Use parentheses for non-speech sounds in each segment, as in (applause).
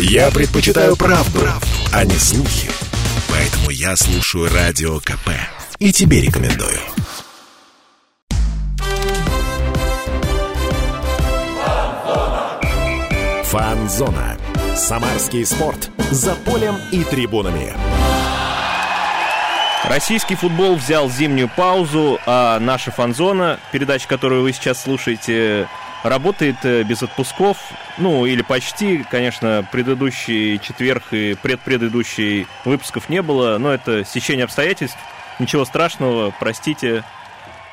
Я предпочитаю правду, правду, а не слухи. Поэтому я слушаю Радио КП. И тебе рекомендую. Фанзона. Самарский спорт. За полем и трибунами. Российский футбол взял зимнюю паузу, а наша фанзона, передача, которую вы сейчас слушаете, работает э, без отпусков, ну или почти, конечно, предыдущий четверг и предпредыдущий выпусков не было, но это сечение обстоятельств, ничего страшного, простите,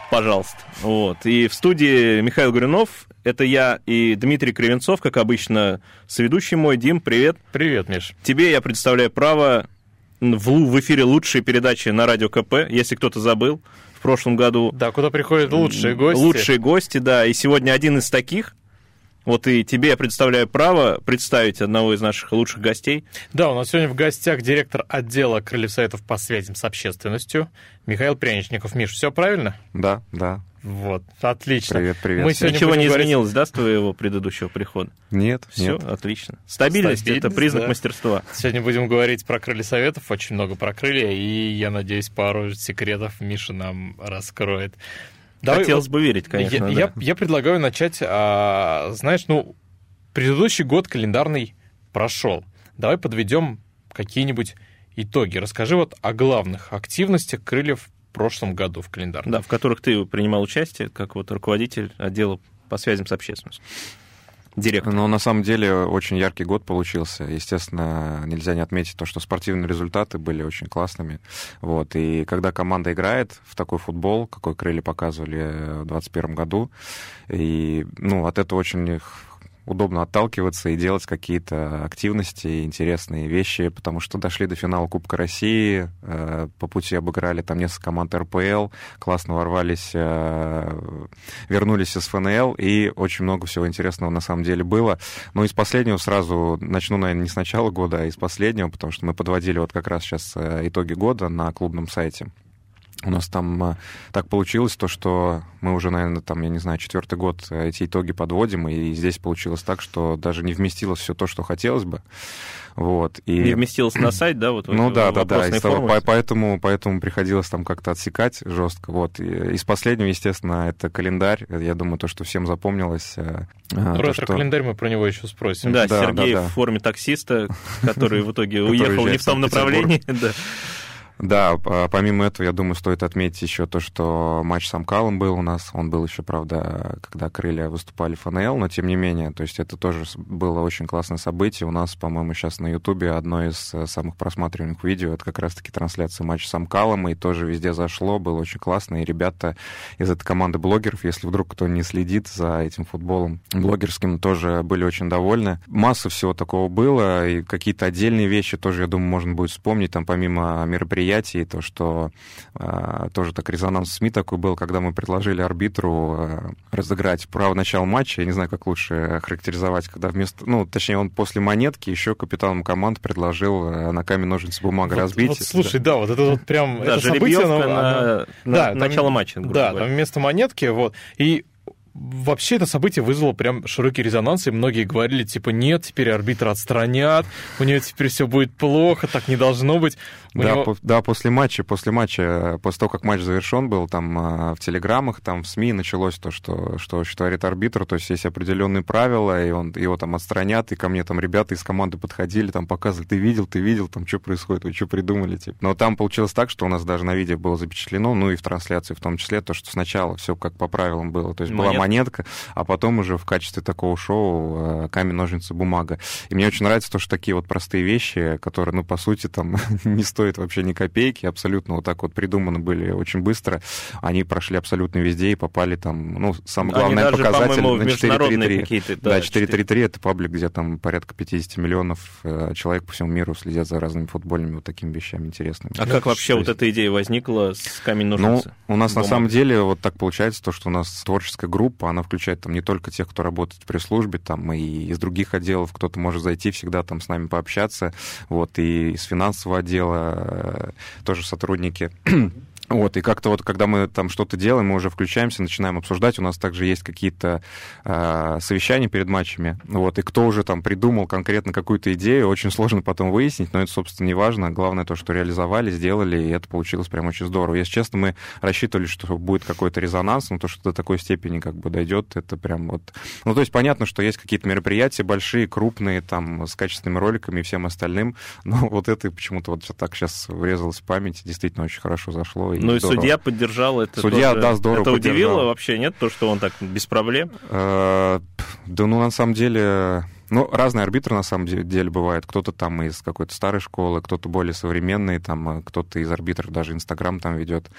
пожалуйста. Вот. И в студии Михаил Гуринов, это я и Дмитрий Кривенцов, как обычно, соведущий мой. Дим, привет. Привет, Миш. Тебе я представляю право в, в эфире лучшие передачи на Радио КП, если кто-то забыл прошлом году. Да, куда приходят лучшие гости. Лучшие гости, да. И сегодня один из таких. Вот и тебе я представляю право представить одного из наших лучших гостей. Да, у нас сегодня в гостях директор отдела крыльев советов по связям с общественностью Михаил Пряничников. Миш, все правильно? Да, да. Вот, отлично. Привет, привет. Мы Ничего не говорить... изменилось, да, с твоего предыдущего прихода? Нет, Все, нет. отлично. Стабильность, Стабильность это признак да. мастерства. Сегодня будем говорить про крылья советов, очень много про крылья, и я надеюсь, пару секретов Миша нам раскроет. Давай, Хотелось бы верить, конечно. Я, да. я, я предлагаю начать, а, знаешь, ну, предыдущий год календарный прошел. Давай подведем какие-нибудь итоги. Расскажи вот о главных активностях крыльев прошлом году в календарном. Да, в которых ты принимал участие, как вот руководитель отдела по связям с общественностью. Директор. Но на самом деле очень яркий год получился. Естественно, нельзя не отметить то, что спортивные результаты были очень классными. Вот. И когда команда играет в такой футбол, какой крылья показывали в 2021 году, и ну, от этого очень удобно отталкиваться и делать какие-то активности, интересные вещи, потому что дошли до финала Кубка России, э, по пути обыграли там несколько команд РПЛ, классно ворвались, э, вернулись из ФНЛ, и очень много всего интересного на самом деле было. Но из последнего сразу начну, наверное, не с начала года, а из последнего, потому что мы подводили вот как раз сейчас э, итоги года на клубном сайте. У нас там а, так получилось то, что мы уже, наверное, там, я не знаю, четвертый год эти итоги подводим, и здесь получилось так, что даже не вместилось все то, что хотелось бы. Вот, и... Не вместилось на сайт, да? Вот ну да, да, да. И того, поэтому, поэтому приходилось там как-то отсекать жестко. Вот. И из последнего, естественно, это календарь. Я думаю, то, что всем запомнилось. Ретро-календарь что... мы про него еще спросим. Да, да Сергей да, да. в форме таксиста, который в итоге (laughs) уехал не в том направлении. (laughs) Да, помимо этого, я думаю, стоит отметить еще то, что матч с Амкалом был у нас. Он был еще, правда, когда крылья выступали в ФНЛ, но тем не менее, то есть это тоже было очень классное событие. У нас, по-моему, сейчас на Ютубе одно из э, самых просматриваемых видео, это как раз-таки трансляция матча с Амкалом, и тоже везде зашло, было очень классно. И ребята из этой команды блогеров, если вдруг кто не следит за этим футболом блогерским, тоже были очень довольны. Масса всего такого было, и какие-то отдельные вещи тоже, я думаю, можно будет вспомнить, там помимо мероприятий мероприятий, то, что э, тоже так резонанс СМИ такой был, когда мы предложили арбитру э, разыграть право начала матча, я не знаю, как лучше характеризовать, когда вместо, ну, точнее, он после монетки еще капитаном команды предложил э, на камень, ножницы, бумага вот, разбить. Вот, слушай, да. вот это вот прям да, это событие, оно, на, на, да, начало там, матча. Да, говоря. там вместо монетки, вот, и вообще это событие вызвало прям широкий резонанс, и многие говорили, типа, нет, теперь арбитра отстранят, у нее теперь все будет плохо, так не должно быть. У да, него... по, да, после матча, после матча, после того, как матч завершен был, там а, в телеграммах, там в СМИ началось то, что, что, творит арбитр, то есть есть определенные правила, и он, его там отстранят, и ко мне там ребята из команды подходили, там показывали, ты видел, ты видел, там что происходит, вы что придумали, типа. Но там получилось так, что у нас даже на видео было запечатлено, ну и в трансляции в том числе, то, что сначала все как по правилам было, то есть Монет. была монетка, а потом уже в качестве такого шоу а, камень, ножницы, бумага. И мне очень нравится то, что такие вот простые вещи, которые, ну, по сути, там (laughs) не стоят стоит вообще ни копейки, абсолютно вот так вот придуманы были очень быстро. Они прошли абсолютно везде и попали там, ну, самый главный даже, показатель на 433. Да, 433 это паблик, где там порядка 50 миллионов э, человек по всему миру следят за разными футбольными вот такими вещами интересными. А как вообще вот эта идея возникла с камень ножницы? Ну, у нас на самом деле вот так получается, то, что у нас творческая группа, она включает там не только тех, кто работает в пресс-службе, там и из других отделов, кто-то может зайти всегда там с нами пообщаться, вот, и из финансового отдела тоже сотрудники Вот, и как-то вот, когда мы там что-то делаем, мы уже включаемся, начинаем обсуждать, у нас также есть какие-то э, совещания перед матчами, вот, и кто уже там придумал конкретно какую-то идею, очень сложно потом выяснить, но это, собственно, не важно, главное то, что реализовали, сделали, и это получилось прям очень здорово. Если честно, мы рассчитывали, что будет какой-то резонанс, но то, что до такой степени как бы дойдет, это прям вот... Ну, то есть понятно, что есть какие-то мероприятия большие, крупные, там, с качественными роликами и всем остальным, (laughs) но вот это почему-то вот так сейчас врезалось в память, действительно очень хорошо зашло, ну и судья поддержал это. Судья, тоже. да, здорово Это удивило поддержал. вообще, нет, то, что он так без проблем? Э, Да, ну, на самом деле, ну, разные арбитры, на самом де- деле, бывают. Кто-то там из какой-то старой школы, кто-то более современный, там, э, кто-то из арбитров даже Инстаграм там ведет.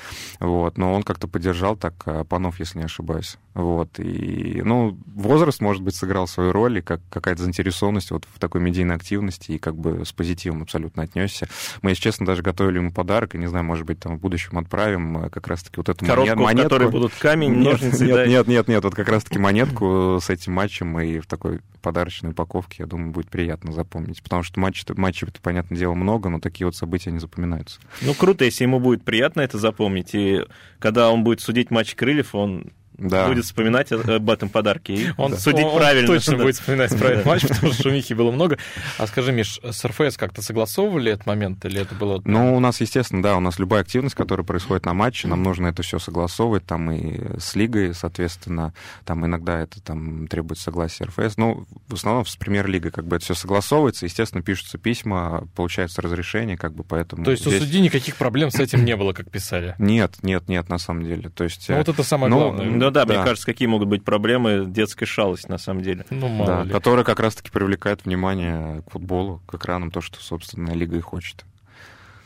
Вот, но он как-то поддержал так, э, Панов, если не ошибаюсь. Вот, и, ну, возраст, может быть, сыграл свою роль, и как какая-то заинтересованность вот в такой медийной активности, и как бы с позитивом абсолютно отнесся. Мы, если честно, даже готовили ему подарок, и, не знаю, может быть, там в будущем отправим э, как раз-таки вот эту Коробку, в монетку. которой будут камень, Нет, ножницы, нет, нет, нет, нет, вот как раз-таки монетку с этим матчем и в такой подарочной упаковке, я думаю, будет приятно запомнить. Потому что матчей, матчей это, понятное дело, много, но такие вот события не запоминаются. Ну, круто, если ему будет приятно это запомнить. И когда он будет судить матч Крыльев, он Да. будет вспоминать о- об этом подарке и Он, судить он- он правильно. точно Да. будет вспоминать про этот Да. матч, потому что шумихи было много. А скажи, Миш, с РФС как-то согласовывали этот момент, или это было... Ну, у нас, естественно, да, у нас любая активность, которая происходит на матче, нам нужно это все согласовывать, там и с лигой, соответственно, там иногда это там требует согласия РФС. Ну, в основном с премьер-лигой как бы это все согласовывается, естественно, пишутся письма, получается разрешение, как бы поэтому... То есть у здесь- судьи никаких проблем с этим не было, как писали? Нет, нет, нет, на самом деле. То есть... Ну э, вот это самое ну, главное. Ну да, мне Да. кажется, какие могут быть проблемы детской шалости, на самом деле. Ну, мало Да, ли. которая как раз-таки привлекает внимание к футболу, к экранам, то, что, собственно, лига и хочет.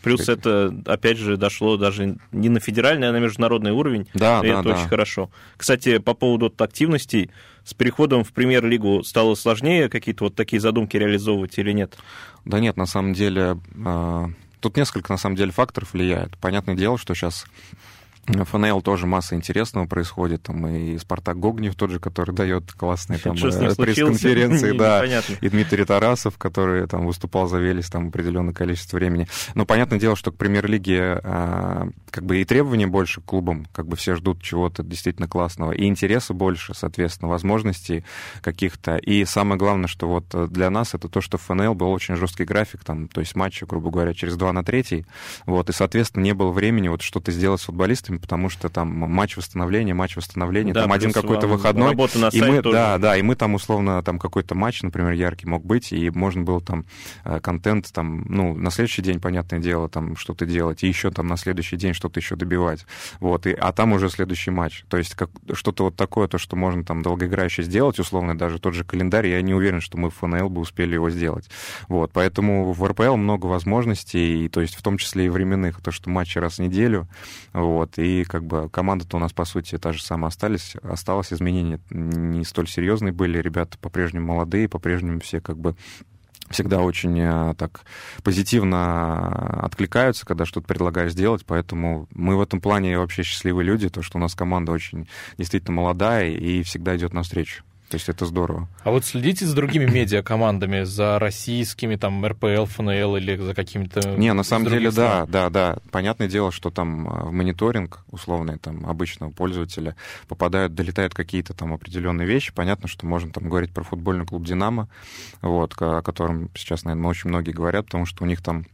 Плюс Кстати. это, опять же, дошло даже не на федеральный, а на международный уровень. Да, и да, это да. очень хорошо. Кстати, по поводу активностей, с переходом в премьер-лигу стало сложнее какие-то вот такие задумки реализовывать или нет? Да нет, на самом деле, э, тут несколько, на самом деле, факторов влияет. Понятное дело, что сейчас ФНЛ тоже масса интересного происходит, там и Спартак Гогнев тот же, который дает классные там э, пресс-конференции, (laughs) да, и Дмитрий Тарасов, который там выступал за Велес там определенное количество времени. Но понятное дело, что к премьер-лиге а, как бы и требований больше к клубам, как бы все ждут чего-то действительно классного, и интереса больше, соответственно, возможностей каких-то. И самое главное, что вот э, для нас это то, что в ФНЛ был очень жесткий график, там, то есть матчи, грубо говоря, через 2 на 3, вот, и, соответственно, не было времени вот что-то сделать с футболистами, потому что там матч восстановления, матч восстановления, Да, там один какой-то вам выходной, Работа на и мы, тоже. да, да, и мы там условно там какой-то матч, например, яркий мог быть, и можно было там э, контент там, ну, на следующий день, понятное дело, там что-то делать, и еще там на следующий день что-то еще добивать, вот, и, а там уже следующий матч, то есть как, что-то вот такое, то, что можно там долгоиграюще сделать, условно, даже тот же календарь, я не уверен, что мы в ФНЛ бы успели его сделать, вот, поэтому в РПЛ много возможностей, и, то есть в том числе и временных, то, что матчи раз в неделю, вот, и как бы команда-то у нас, по сути, та же самая остались, осталось, изменения не столь серьезные были, ребята по-прежнему молодые, по-прежнему все как бы всегда очень э, так позитивно откликаются, когда что-то предлагаешь сделать, поэтому мы в этом плане вообще счастливые люди, то, что у нас команда очень действительно молодая и всегда идет навстречу. То есть это здорово. А вот следите за другими (clears throat) медиакомандами, за российскими, там, РПЛ, ФНЛ или за какими-то... Не, на самом деле, да, стран? да, да. Понятное дело, что там э, в мониторинг условный там обычного пользователя попадают, долетают какие-то там определенные вещи. Понятно, что можно там говорить про футбольный клуб «Динамо», вот, о котором сейчас, наверное, очень многие говорят, потому что у них там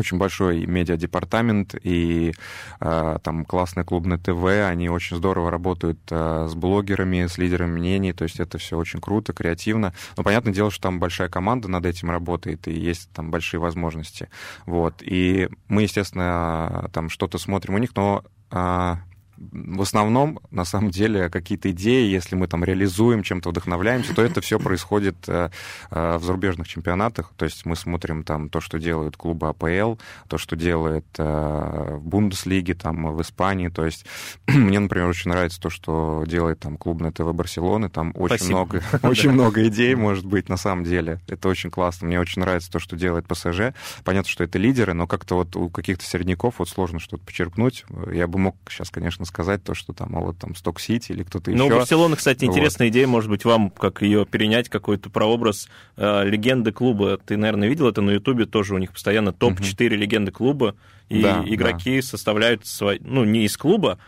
очень большой медиадепартамент и э, там классное клубное ТВ, они очень здорово работают э, с блогерами, с лидерами мнений, то есть это все очень круто, креативно. Но понятное дело, что там большая команда над этим работает, и есть там большие возможности. Вот. И мы, естественно, там что-то смотрим у них, но а, в основном, на самом деле, какие-то идеи, если мы там реализуем, чем-то вдохновляемся, то это все происходит э, э, в зарубежных чемпионатах. То есть мы смотрим там то, что делают клубы АПЛ, то, что делает э, в Бундеслиге, там, в Испании. То есть (clears throat) мне, например, очень нравится то, что делает там клубное ТВ Барселоны. Там очень Спасибо. много, (laughs) (laughs) очень много идей, может быть, на самом деле. Это очень классно. Мне очень нравится то, что делает ПСЖ. Понятно, что это лидеры, но как-то вот у каких-то середняков вот сложно что-то почерпнуть. Я бы мог сейчас, конечно, конечно, сказать то, что там, а вот там Сток-Сити или кто-то Ну, еще. Барселона, кстати, Вот. интересная идея, может быть, вам как ее перенять, какой-то прообраз э, легенды клуба. Ты, наверное, видел это на Ютубе, тоже у них постоянно топ-4 легенды клуба, и Да, игроки составляют свои, ну, не из клуба,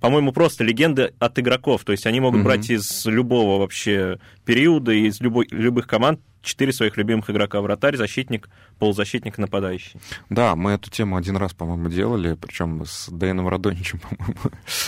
по-моему, просто легенды от игроков. То есть они могут Мгм. брать из любого вообще периода, из любой, любых команд четыре своих любимых игрока. Вратарь, защитник, полузащитник, нападающий. Да, мы эту тему один раз, по-моему, делали, причем с Дэйном Радоничем, (laughs) по-моему.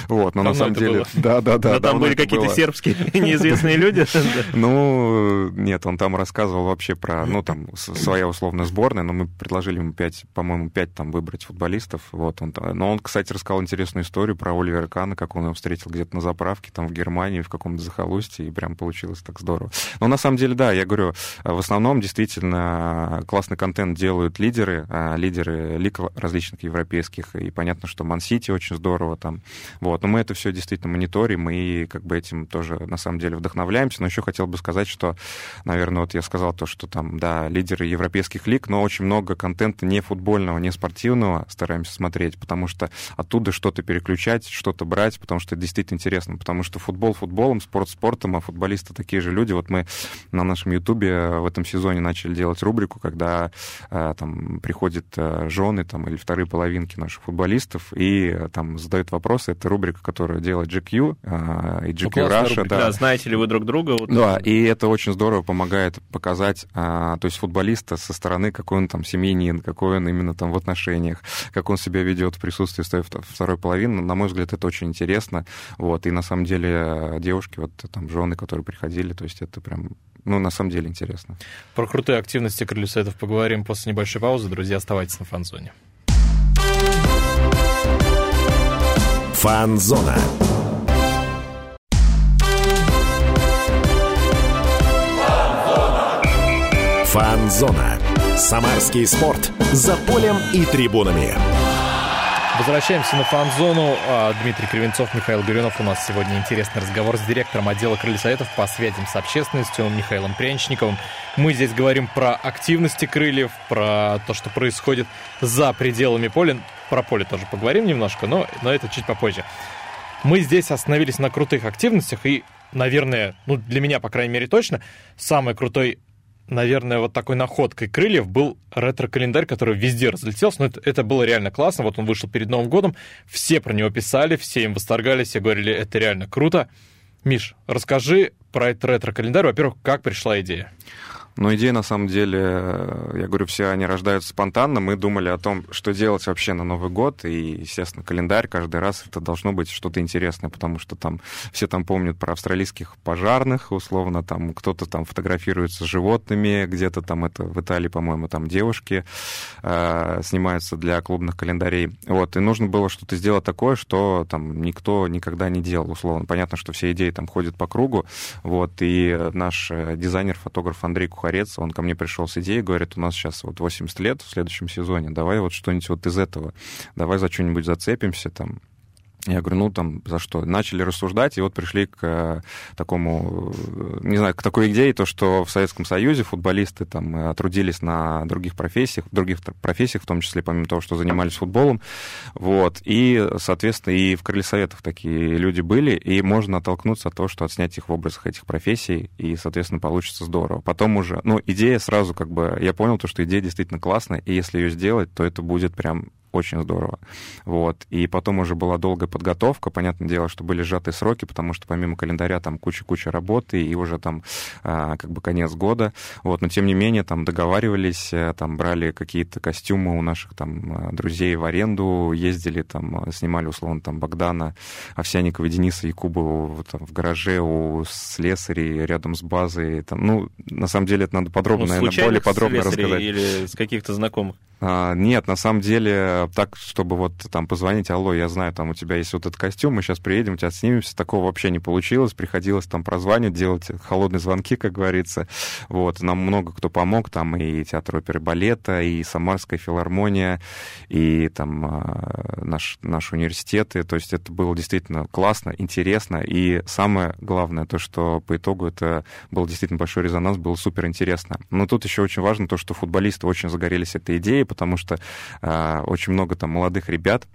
Вот, но на самом деле... было. Да, да, да. Но там были какие-то было. сербские (laughs) неизвестные люди. (laughs) Ну, нет, он там рассказывал вообще про, ну, там, своя условная сборная, но мы предложили ему пять, по-моему, пять там выбрать футболистов, вот, он, та- но он, кстати, рассказал интересную историю про Оливера Кана, как он его встретил где-то на заправке, там, в Германии, в каком-то захолустье, и прям получилось так здорово. Но на самом деле, да, я говорю, в основном действительно классный контент делают лидеры, а, лидеры лиг различных европейских, и понятно, что Ман-Сити очень здорово там, вот, но мы это все действительно мониторим, и как бы этим тоже, на самом деле, вдохновляемся, но еще хотел бы сказать, что, наверное, вот я сказал то, что там, да, лидеры европейских лиг, но очень много контента не футбольного, не спортивного стараемся смотреть, потому что оттуда что-то переключать, что-то брать, потому что это действительно интересно, потому что футбол футболом, спорт спортом, а футболисты такие же люди. Вот мы на нашем ютубе в этом сезоне начали делать рубрику, когда э, там приходят э, жены там, или вторые половинки наших футболистов и э, там задают вопросы. Это рубрика, которую делает GQ э, и GQ классная Russia. да. Да, знаете ли вы друг друга? Вот Да, и это очень здорово помогает показать, то есть футболиста со стороны, какой он там семьянин, какой он именно там в отношениях, как он себя ведет в присутствии своей второй половины. На мой взгляд, это очень интересно. Вот, и на самом деле э, девушки, вот там жены, которые приходили, то есть это прям, ну, на самом деле интересно. Про крутые активности крылья советов поговорим после небольшой паузы. Друзья, оставайтесь на фанзоне. Фанзона. Фанзона. Самарский спорт. За полем и трибунами. Возвращаемся на фан-зону. А, Дмитрий Кривенцов, Михаил Горюнов. У нас сегодня интересный разговор с директором отдела крылья советов по связям с общественностью Михаилом Пряничниковым. Мы здесь говорим про активности крыльев, про то, что происходит за пределами поля. Про поле тоже поговорим немножко, но, но это чуть попозже. Мы здесь остановились на крутых активностях, и, наверное, ну, для меня, по крайней мере, точно, самый крутой наверное, вот такой находкой крыльев был ретро-календарь, который везде разлетелся, но это, это было реально классно. Вот он вышел перед Новым годом, все про него писали, все им восторгались, все говорили, это реально круто. Миш, расскажи про этот ретро-календарь. Во-первых, как пришла идея? Но идеи, на самом деле, э, я говорю, все они рождаются спонтанно. Мы думали о том, что делать вообще на Новый год. И, естественно, календарь каждый раз это должно быть что-то интересное, потому что там все там помнят про австралийских пожарных, условно, там кто-то там фотографируется с животными, где-то там это в Италии, по-моему, там девушки э, снимаются для клубных календарей. Вот, и нужно было что-то сделать такое, что там никто никогда не делал, условно. Понятно, что все идеи там ходят по кругу, вот, и наш э, дизайнер, фотограф Кухарец, он ко мне пришел с идеей, говорит, у нас сейчас вот 80 лет в следующем сезоне, давай вот что-нибудь вот из этого, давай за что-нибудь зацепимся там, я говорю, ну там за что? Начали рассуждать, и вот пришли к э, такому, э, не знаю, к такой идее, то, что в Советском Союзе футболисты там э, трудились на других профессиях, в других профессиях, в том числе, помимо того, что занимались футболом, вот, и, соответственно, и в Крыле Советов такие люди были, и можно оттолкнуться от того, что отснять их в образах этих профессий, и, соответственно, получится здорово. Потом уже, ну, идея сразу как бы, я понял то, что идея действительно классная, и если ее сделать, то это будет прям очень здорово. Вот. И потом уже была долгая подготовка. Понятное дело, что были сжатые сроки, потому что помимо календаря там куча-куча работы, и уже там а, как бы конец года. Вот. Но тем не менее там договаривались, э, там брали какие-то костюмы у наших там э, друзей в аренду, ездили там, э, снимали условно там Богдана Овсяникова, Дениса Якубова там, в гараже у слесарей рядом с базой. Там, ну, на самом деле это надо подробно, Ну, наверное, более подробно рассказать. Или с каких-то знакомых? А, нет, на самом деле, так, чтобы вот там позвонить, алло, я знаю, там у тебя есть вот этот костюм, мы сейчас приедем, тебя снимемся, такого вообще не получилось, приходилось там прозванивать, делать холодные звонки, как говорится, вот, нам много кто помог, там и театр оперы балета, и Самарская филармония, и там а, наш, наши университеты, то есть это было действительно классно, интересно, и самое главное, то, что по итогу это был действительно большой резонанс, было супер интересно. Но тут еще очень важно то, что футболисты очень загорелись этой идеей, потому что э, очень много там молодых ребят,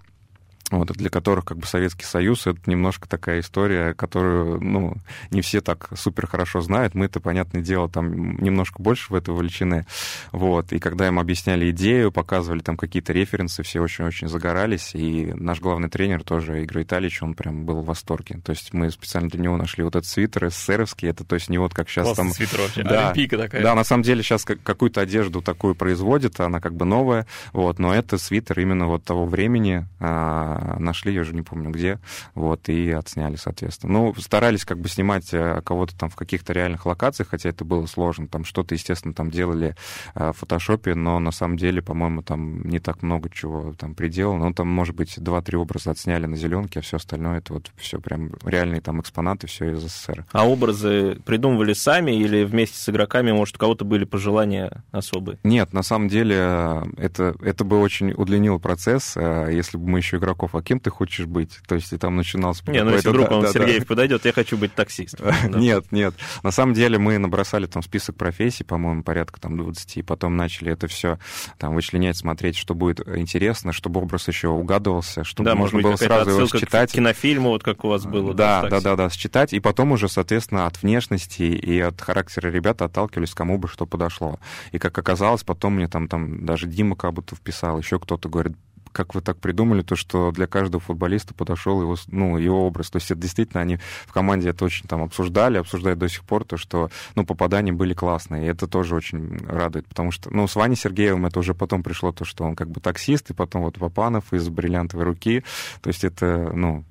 вот, для которых как бы Советский Союз — это немножко такая история, которую, ну, не все так супер хорошо знают. Мы это, понятное дело, там немножко больше в это вовлечены. Вот, и когда им объясняли идею, показывали там какие-то референсы, все очень-очень загорались, и наш главный тренер тоже, Игорь Витальевич, он прям был в восторге. То есть мы специально для него нашли вот этот свитер СССРовский, это то есть не вот как сейчас Классный там... свитер вообще, Да. олимпийка такая. Да, на самом деле сейчас как- какую-то одежду такую производит, она как бы новая, вот, но это свитер именно вот того времени, а, нашли, я уже не помню где, вот, и отсняли, соответственно. Ну, старались как бы снимать э, кого-то там в каких-то реальных локациях, хотя это было сложно, там что-то, естественно, там делали э, в фотошопе, но на самом деле, по-моему, там не так много чего там приделано, ну, там, может быть, два-три образа отсняли на зеленке, а все остальное это вот все прям реальные там экспонаты, все из СССР. А образы придумывали сами или вместе с игроками, может, у кого-то были пожелания особые? Нет, на самом деле э, это, это бы очень удлинило процесс, если бы мы еще игроков, а кем ты хочешь быть? То есть и там начинался Не, ну если вдруг да, он да, да. Сергеев подойдет, я хочу быть таксистом. (laughs) Да. Нет, нет. На самом деле мы набросали там список профессий, по-моему, порядка там 20, и потом начали это все там вычленять, смотреть, что будет интересно, чтобы образ еще угадывался, чтобы Да, можно быть, было сразу его отсылка к считать. кинофильму, вот как у вас было. Да, да, да, да, считать, и потом уже, соответственно, от внешности и от характера ребят отталкивались, кому бы что подошло. И как оказалось, потом мне там, там даже Дима как будто вписал, еще кто-то говорит, как вы так придумали, то, что для каждого футболиста подошел его, ну, его образ. То есть это действительно они в команде это очень там обсуждали, обсуждают до сих пор, то, что, ну, попадания были классные. И это тоже очень радует, потому что, ну, с Ваней Сергеевым это уже потом пришло то, что он как бы таксист, и потом вот Папанов из «Бриллиантовой руки». То есть это, ну,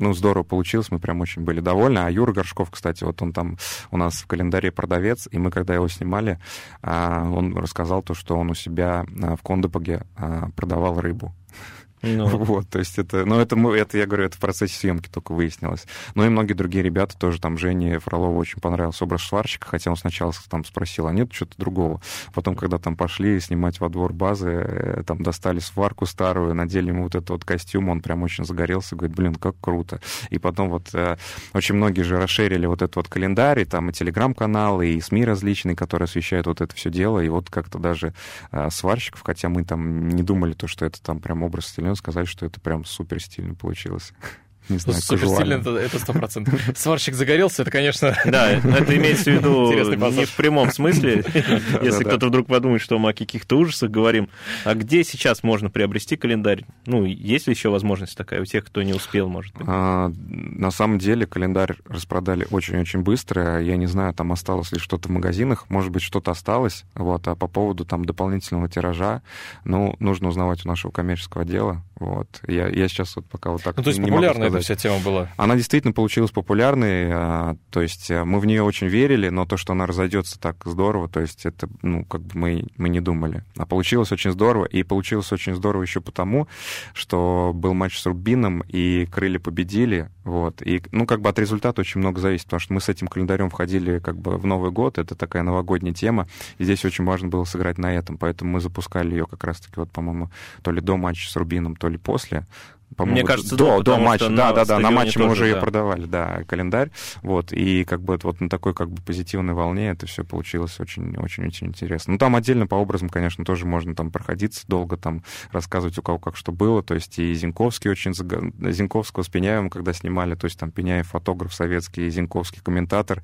ну, здорово получилось, мы прям очень были довольны. А Юра Горшков, кстати, вот он там у нас в календаре продавец, и мы, когда его снимали, а, он рассказал то, что он у себя а, в Кондопоге а, продавал рыбу. Ну, (laughs) Вот, то есть это, ну, это, мы, это, я говорю, это в процессе съемки только выяснилось. Ну, и многие другие ребята тоже, там, Жене Фролову очень понравился образ сварщика, хотя он сначала там спросил, а нет что-то другого. Потом, когда там пошли снимать во двор базы, э, там достали сварку старую, надели ему вот этот вот костюм, он прям очень загорелся, говорит, блин, как круто. И потом вот э, очень многие же расширили вот этот вот календарь, и там и телеграм-каналы, и СМИ различные, которые освещают вот это все дело, и вот как-то даже э, сварщиков, хотя мы там не думали то, что это там прям образ стильный, сказать, что это прям супер стильно получилось. Не Ну, знаю, Супер стильно, кажуально. это сто процентов. Сварщик загорелся, это, конечно... Да, это имеется в виду (laughs) не в прямом смысле, (laughs) если кто-то вдруг подумает, что мы о каких-то ужасах говорим. А где сейчас можно приобрести календарь? Ну, есть ли еще возможность такая у тех, кто не успел, может быть? А, на самом деле календарь распродали очень-очень быстро. Я не знаю, там осталось ли что-то в магазинах. Может быть, что-то осталось. Вот. А по поводу там дополнительного тиража, ну, нужно узнавать у нашего коммерческого отдела. Вот. Я, я сейчас вот пока вот так Ну, то есть не могу популярная эта вся тема была. Она действительно получилась популярной, а, то есть э, мы в нее очень верили, но то, что она разойдется так здорово, то есть это, ну, как бы мы, мы не думали. А получилось очень здорово, и получилось очень здорово еще потому, что был матч с Рубином, и крылья победили, вот, и, ну, как бы от результата очень много зависит, потому что мы с этим календарем входили как бы в Новый год, это такая новогодняя тема, и здесь очень важно было сыграть на этом, поэтому мы запускали ее как раз-таки, вот, по-моему, то ли до матча с Рубином, то ли после, по-моему, Мне кажется, до, до, до матча, да, да, да, на матче мы уже ее да. продавали, да, календарь, вот, и как бы вот на такой как бы позитивной волне это все получилось очень, очень, очень интересно. Ну, там отдельно по образам, конечно, тоже можно там проходиться долго, там рассказывать у кого как что было, то есть и Зинковский очень, Зинковского с Пеняевым, когда снимали, то есть там Пеняев фотограф советский, и Зинковский комментатор,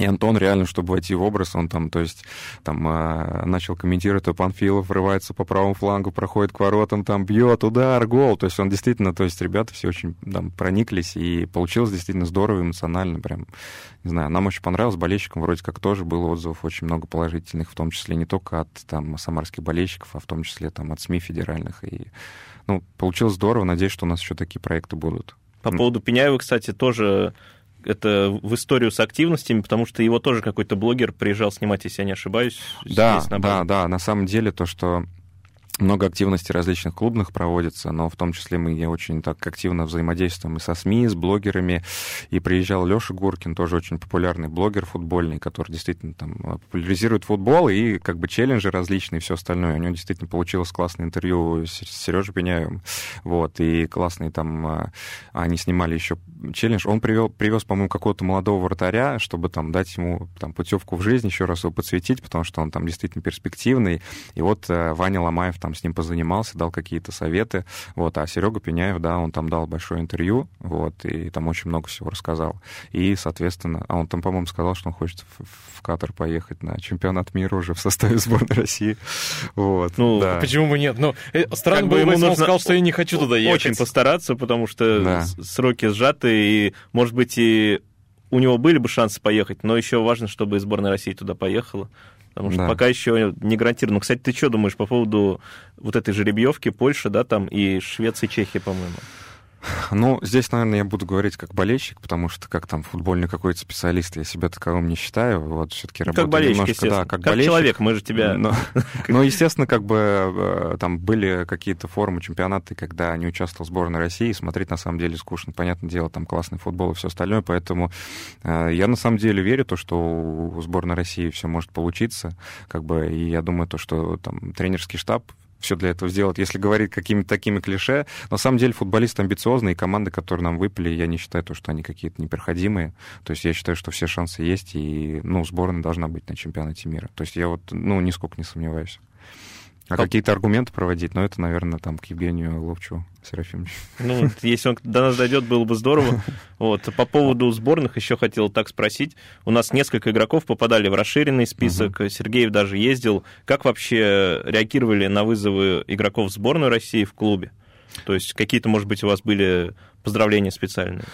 и Антон реально, чтобы войти в образ, он там, то есть, там э, начал комментировать, то Панфилов врывается по правому флангу, проходит к воротам, там бьет, удар, гол. То есть он действительно, то есть ребята все очень там прониклись, и получилось действительно здорово, эмоционально, прям, не знаю, нам очень понравилось, болельщикам вроде как тоже было отзывов очень много положительных, в том числе не только от там самарских болельщиков, а в том числе там от СМИ федеральных. И, ну, получилось здорово, надеюсь, что у нас еще такие проекты будут. По поводу Пеняева, кстати, тоже это в историю с активностями, потому что его тоже какой-то блогер приезжал снимать, если я не ошибаюсь. Да, да, да. На самом деле то, что много активностей различных клубных проводится, но в том числе мы очень так активно взаимодействуем и со СМИ, и с блогерами. И приезжал Леша Гуркин, тоже очень популярный блогер футбольный, который действительно там популяризирует футбол и как бы челленджи различные и все остальное. У него действительно получилось классное интервью с Сережей Пеняевым. Вот, и классные там... а, Они снимали еще челлендж. Он привел, привез, по-моему, какого-то молодого вратаря, чтобы там дать ему там путевку в жизнь, еще раз его подсветить, потому что он там действительно перспективный. И вот э, Ваня Ломаев там с ним позанимался, дал какие-то советы, вот, а Серега Пеняев, да, он там дал большое интервью, вот, и там очень много всего рассказал. И, соответственно, а он там, по-моему, сказал, что он хочет в, в Катар поехать на чемпионат мира уже в составе сборной России, вот. Ну, да. почему бы нет? Ну, э, странно было, бы, если он сказал, что я не хочу туда ехать. Очень постараться, потому что да. сроки сжаты, и, может быть, и у него были бы шансы поехать, но еще важно, чтобы и сборная России туда поехала. Потому что да. пока еще не гарантировано. Кстати, ты что думаешь по поводу вот этой жеребьевки Польши, да, там и Швеции, Чехии, по-моему? (laughs) Ну, здесь, наверное, я буду говорить как болельщик, потому что как там футбольный какой-то специалист, я себя таковым не считаю. Вот все-таки работаю как болельщик, немножко, да, как, как болельщик. человек, мы же тебя... Но, (laughs) но, естественно, как бы э, там были какие-то форумы, чемпионаты, когда не участвовал сборная России, смотреть на самом деле скучно. Понятное дело, там классный футбол и все остальное, поэтому э, я на самом деле верю то, что у сборной России все может получиться, как бы, и я думаю то, что там тренерский штаб все для этого сделать, если говорить какими-то такими клише. На самом деле футболисты амбициозные, и команды, которые нам выпали, я не считаю то, что они какие-то непроходимые. То есть я считаю, что все шансы есть, и ну, сборная должна быть на чемпионате мира. То есть я вот ну, нисколько не сомневаюсь. А По... какие-то аргументы проводить, но ну, это, наверное, там к Евгению Ловчу Серафимовичу. Ну, если он до нас дойдет, было бы здорово. Вот. По поводу сборных еще хотел так спросить. У нас несколько игроков попадали в расширенный список. Угу. Сергеев даже ездил. Как вообще реагировали на вызовы игроков в сборную России в клубе? То есть какие-то, может быть, у вас были поздравления специальные?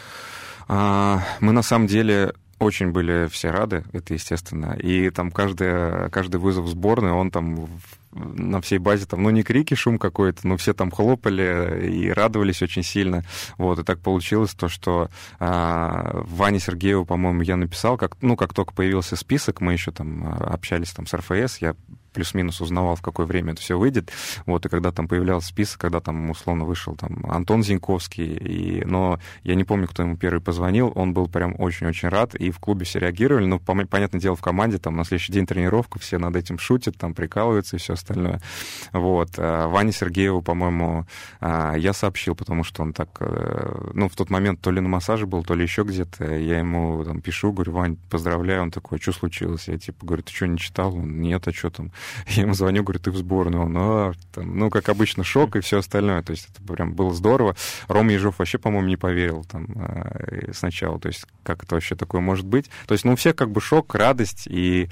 А, мы на самом деле очень были все рады, это естественно. И там каждый, каждый вызов в сборную, он там на всей базе там, ну, не крики, шум какой-то, но все там хлопали и радовались очень сильно. Вот, и так получилось то, что а, Ване Сергееву, по-моему, я написал, как, ну, как только появился список, мы еще там а, общались там с РФС, я плюс-минус узнавал, в какое время это все выйдет. Вот, и когда там появлялся список, когда там условно вышел там Антон Зиньковский, и, но я не помню, кто ему первый позвонил, он был прям очень-очень рад, и в клубе все реагировали, но, понятное дело, в команде там на следующий день тренировка, все над этим шутят, там прикалываются и все остальное. Вот. А Ване Сергееву, по-моему, а, я сообщил, потому что он так, э, ну, в тот момент то ли на массаже был, то ли еще где-то, я ему там пишу, говорю, Вань, поздравляю, он такой, «А что случилось? Я типа говорю, ты что, не читал? Он, нет, а что там? (laughs) Я ему звоню, говорю, ты в сборную. Он, а, там, ну, как обычно, шок и все остальное. То есть это прям было здорово. Рома Ежов вообще, по-моему, не поверил там э, сначала. То есть как это вообще такое может быть? То есть, ну, у всех как бы шок, радость и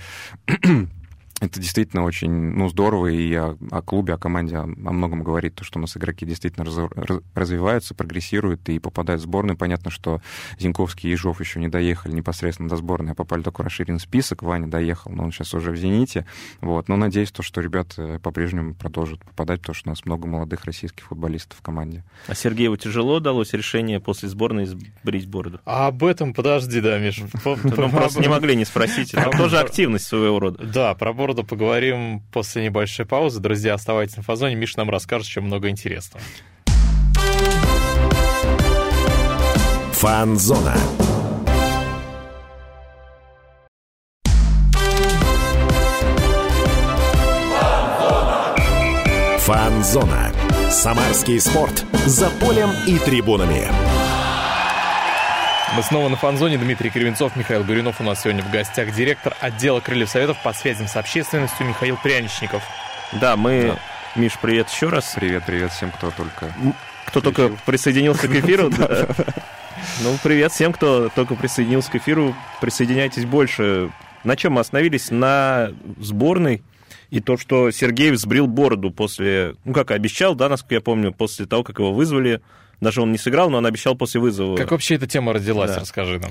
(clears throat) это действительно очень ну, здорово, и о, о клубе, о команде о, о многом говорит, то, что у нас игроки действительно раз, раз, развиваются, прогрессируют и попадают в сборную. Понятно, что Зинковский и Ежов еще не доехали непосредственно до сборной, а попали только в расширенный список. Ваня доехал, но он сейчас уже в «Зените». Вот. Но надеюсь, то, что ребята по-прежнему продолжат попадать, потому что у нас много молодых российских футболистов в команде. А Сергееву тяжело далось решение после сборной сбрить бороду? А об этом подожди, да, Миш. (laughs) Ну, просто не могли не спросить. Это тоже активность своего рода. Да, про бороду города поговорим после небольшой паузы. Друзья, оставайтесь на фазоне. Миша нам расскажет еще много интересного. Фанзона. Фанзона. Самарский спорт. За полем и трибунами. Мы снова на фанзоне. Дмитрий Кривенцов, Михаил Горюнов у нас сегодня в гостях. Директор отдела Крыльев Советов по связям с общественностью Михаил Пряничников. Да, мы... Да. Миш, привет еще раз. Привет, привет всем, кто только... Кто только присоединился к эфиру. (laughs) Ну, привет всем, кто только присоединился к эфиру. Присоединяйтесь больше. На чем мы остановились? На сборной. И то, что Сергей сбрил бороду после, ну, как обещал, да, насколько я помню, после того, как его вызвали даже он не сыграл, но он обещал после вызова. Как вообще эта тема родилась, да. расскажи нам.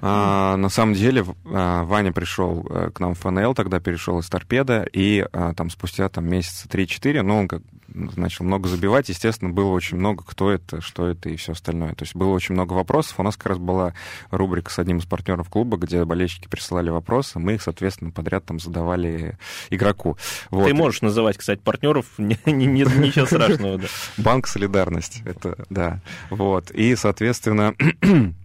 А, на самом деле, а, Ваня пришел э, к нам в ФНЛ, тогда перешел из торпеда, и а, там спустя там, месяца 3-4, ну, он как начал много забивать, естественно, было очень много, кто это, что это и все остальное. То есть было очень много вопросов. У нас как раз была рубрика с одним из партнеров клуба, где болельщики присылали вопросы, мы их, соответственно, подряд там задавали игроку. Вот. Ты можешь называть, кстати, партнеров, (laughs) ничего страшного. Да. Банк «Солидарность», это, да. Вот. И, соответственно, (clears throat)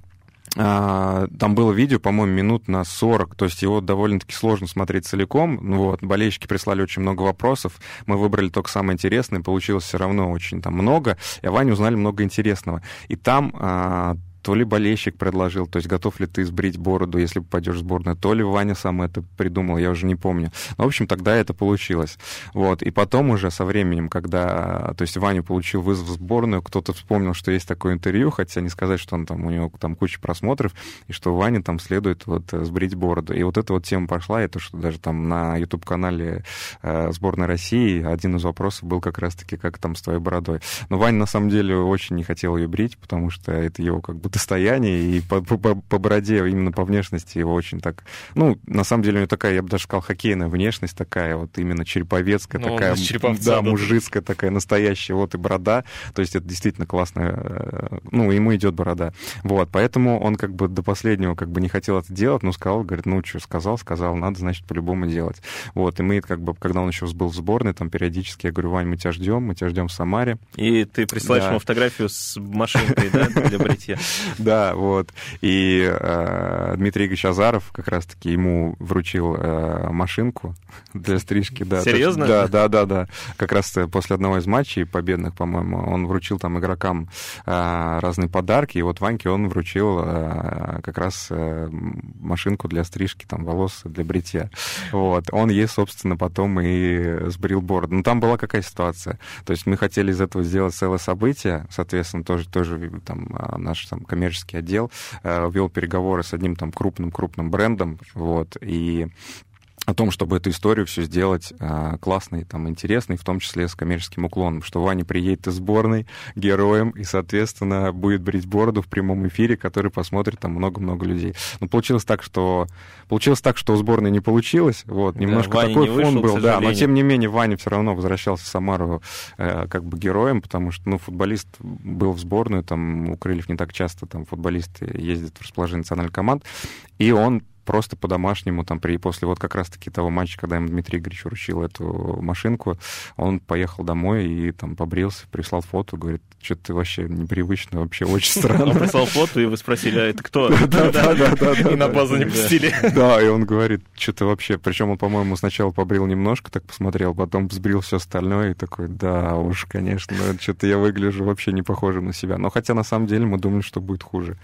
там было видео, по-моему, минут на 40, то есть его довольно-таки сложно смотреть целиком. Ну вот, болельщики прислали очень много вопросов, мы выбрали только самое интересное, получилось все равно очень там много, и о Ване узнали много интересного. И там а, то ли болельщик предложил, то есть готов ли ты сбрить бороду, если попадешь в сборную, то ли Ваня сам это придумал, я уже не помню. Но, в общем, тогда это получилось. Вот. И потом уже со временем, когда, то есть Ваня получил вызов в сборную, кто-то вспомнил, что есть такое интервью, хотя не сказать, что он там, у него там куча просмотров, и что Ване там следует вот сбрить бороду. И вот эта вот тема пошла, и то, что даже там на YouTube-канале э, сборной России один из вопросов был как раз-таки, как там с твоей бородой. Но Ваня на самом деле очень не хотел ее брить, потому что это его как бы достояние, и по, по, по бороде, именно по внешности его очень так... Ну, на самом деле у него такая, я бы даже сказал, хоккейная внешность такая, вот именно череповецкая, ну, такая, да, мужицкая такая, настоящая, вот и борода. То есть это действительно классно. Э, ну, ему идет борода. Вот, поэтому он как бы до последнего как бы не хотел это делать, но сказал, говорит, ну, что, сказал, сказал, надо, значит, по-любому делать. Вот, и мы как бы, когда он еще был в сборной, там периодически я говорю, Вань, мы тебя ждем, мы тебя ждем в Самаре. И ты присылаешь да. ему фотографию с машинкой, да, для бритья. (laughs) (laughs) Да, вот. И э, Дмитрий Игоревич Азаров как раз-таки ему вручил э, машинку (laughs) для стрижки. Да, Серьезно? Да, да, да, да. Как раз после одного из матчей победных, по-моему, он вручил там игрокам э, разные подарки, и вот Ваньке он вручил как раз машинку для стрижки там волос, для бритья. Вот. Он ей, собственно, потом и сбрил бороду. Ну, там была какая ситуация. То есть мы хотели из этого сделать целое событие, соответственно, тоже, тоже там наш там коммерческий отдел вел переговоры с одним там крупным-крупным брендом, вот, и о том, чтобы эту историю все сделать а, классной, там, интересной, в том числе с коммерческим уклоном, что Ваня приедет из сборной героем и, соответственно, будет брить бороду в прямом эфире, который посмотрит там много-много людей. Но получилось так, что получилось так, что у сборной не получилось, вот, немножко да, такой фон был, да, но тем не менее Ваня все равно возвращался в Самару э, как бы героем, потому что, ну, футболист был в сборную, там, у Крыльев не так часто там футболисты ездят в расположение национальных команд, и он просто по-домашнему, там, при, после вот как раз-таки того матча, когда им Дмитрий Игоревич вручил эту машинку, он поехал домой и там побрился, прислал фото, говорит, что ты вообще непривычно, вообще очень (laughs) странно. Он прислал фото, и вы спросили, а это кто? (laughs) Да, да, да. И на базу не пустили. (laughs) Да, и он говорит, что ты вообще... Причем он, по-моему, сначала побрил немножко, так посмотрел, потом сбрил все остальное, и такой, да уж, конечно, что-то я выгляжу вообще не похожим на себя. Но хотя, на самом деле, мы думали, что будет хуже.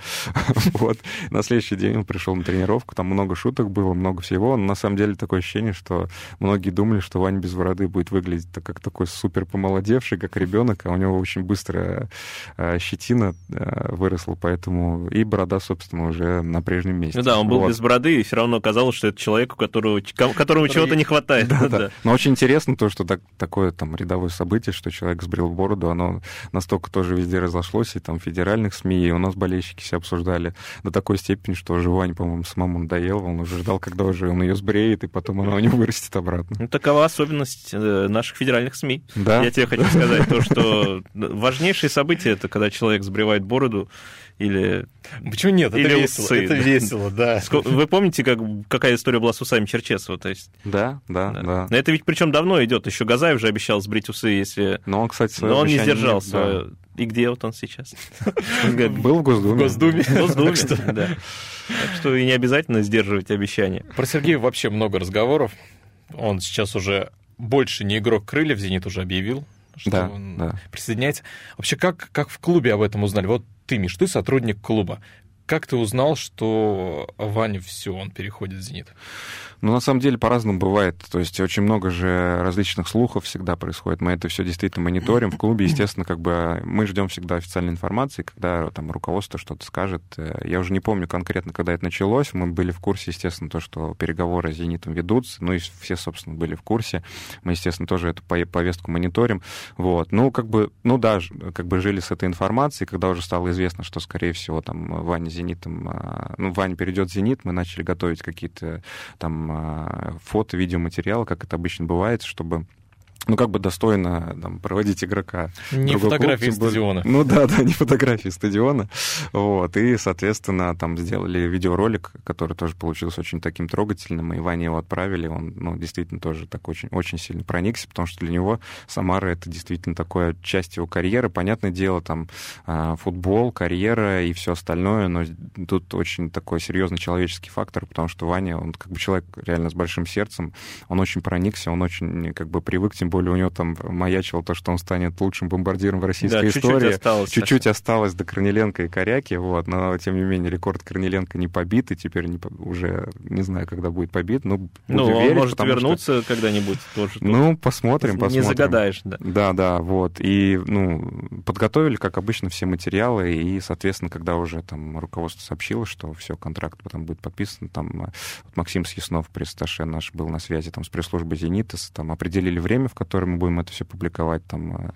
Вот. На следующий день он пришел на тренировку, там много шуток было, много всего. Но на самом деле такое ощущение, что многие думали, что Ваня без бороды будет выглядеть как такой супер помолодевший, как ребенок, а у него очень быстро э, щетина э, выросла, поэтому и борода, собственно, уже на прежнем месте. Ну да, он был вот. без бороды, и все равно казалось, что это человек, у которого, которому чего-то не хватает. Да, да. (laughs) да. Но очень интересно то, что так, такое там рядовое событие, что человек сбрил бороду, оно настолько тоже везде разошлось, и там в федеральных СМИ, и у нас болельщики все обсуждали до такой степени, что Вань, по-моему, самому надоел, он уже ждал, когда уже он ее сбреет, и потом она у него вырастет обратно. Ну, такова особенность э, наших федеральных СМИ. Да? Я тебе хочу сказать то, что важнейшее событие это когда человек сбривает бороду или... Почему нет? Или это весело, усы. это весело, да. Вы помните, как, какая история была с усами Черчесова? То есть... Да, да, да. Но это ведь причем давно идет. Еще Газаев же обещал сбрить усы, если... Но он, кстати, Но он не сдержал свое... Да. И где вот он сейчас? (laughs) Был в Госдуме. В Госдуме. В Госдуме, да. Так что и не обязательно сдерживать обещания. Про Сергея вообще много разговоров. Он сейчас уже больше не игрок крыльев, «Зенит» уже объявил, что да, он да. присоединяется. Вообще, как, как в клубе об этом узнали? Вот ты, Миш, ты сотрудник клуба. Как ты узнал, что Ваня все, он переходит в «Зенит»? Ну, на самом деле, по-разному бывает. То есть очень много же различных слухов всегда происходит. Мы это все действительно мониторим. В клубе, естественно, как бы мы ждем всегда официальной информации, когда там руководство что-то скажет. Я уже не помню конкретно, когда это началось. Мы были в курсе, естественно, то, что переговоры с «Зенитом» ведутся. Ну, и все, собственно, были в курсе. Мы, естественно, тоже эту повестку мониторим. Вот. Ну, как бы, ну да, как бы жили с этой информацией. Когда уже стало известно, что, скорее всего, там Ваня «Зенитом», а, ну, Ваня перейдет в «Зенит», мы начали готовить какие-то там фото, видеоматериал, как это обычно бывает, чтобы ну, как бы достойно там, проводить игрока. Не фотографии клуб, стадиона. Ну да, (laughs) да, не фотографии стадиона. Вот, и, соответственно, там сделали видеоролик, который тоже получился очень таким трогательным, и Ване его отправили, он, ну, действительно тоже так очень, очень сильно проникся, потому что для него Самара — это действительно такое часть его карьеры. Понятное дело, там, а, футбол, карьера и все остальное, но тут очень такой серьезный человеческий фактор, потому что Ваня, он как бы человек реально с большим сердцем, он очень проникся, он очень как бы привык, тем более у него там маячило то, что он станет лучшим бомбардиром в российской Да, чуть-чуть истории. осталось Чуть-чуть осталось до Корнеленко и Коряки, вот, но, тем не менее, рекорд Корнеленко не побит, и теперь не, уже не знаю, когда будет побит, но буду Ну, он верить, может потому что- вернуться когда-нибудь тоже. Ну, посмотрим, посмотрим. Не загадаешь, да. Да, да, вот. И, ну, подготовили, как обычно, все материалы, и, соответственно, когда уже там руководство сообщило, что все, контракт потом будет подписан, там э, вот Максим Съяснов, пресс-таше наш, был на связи там с пресс-службой «Зенитас», там определили время, в которое мы будем это все публиковать, там э,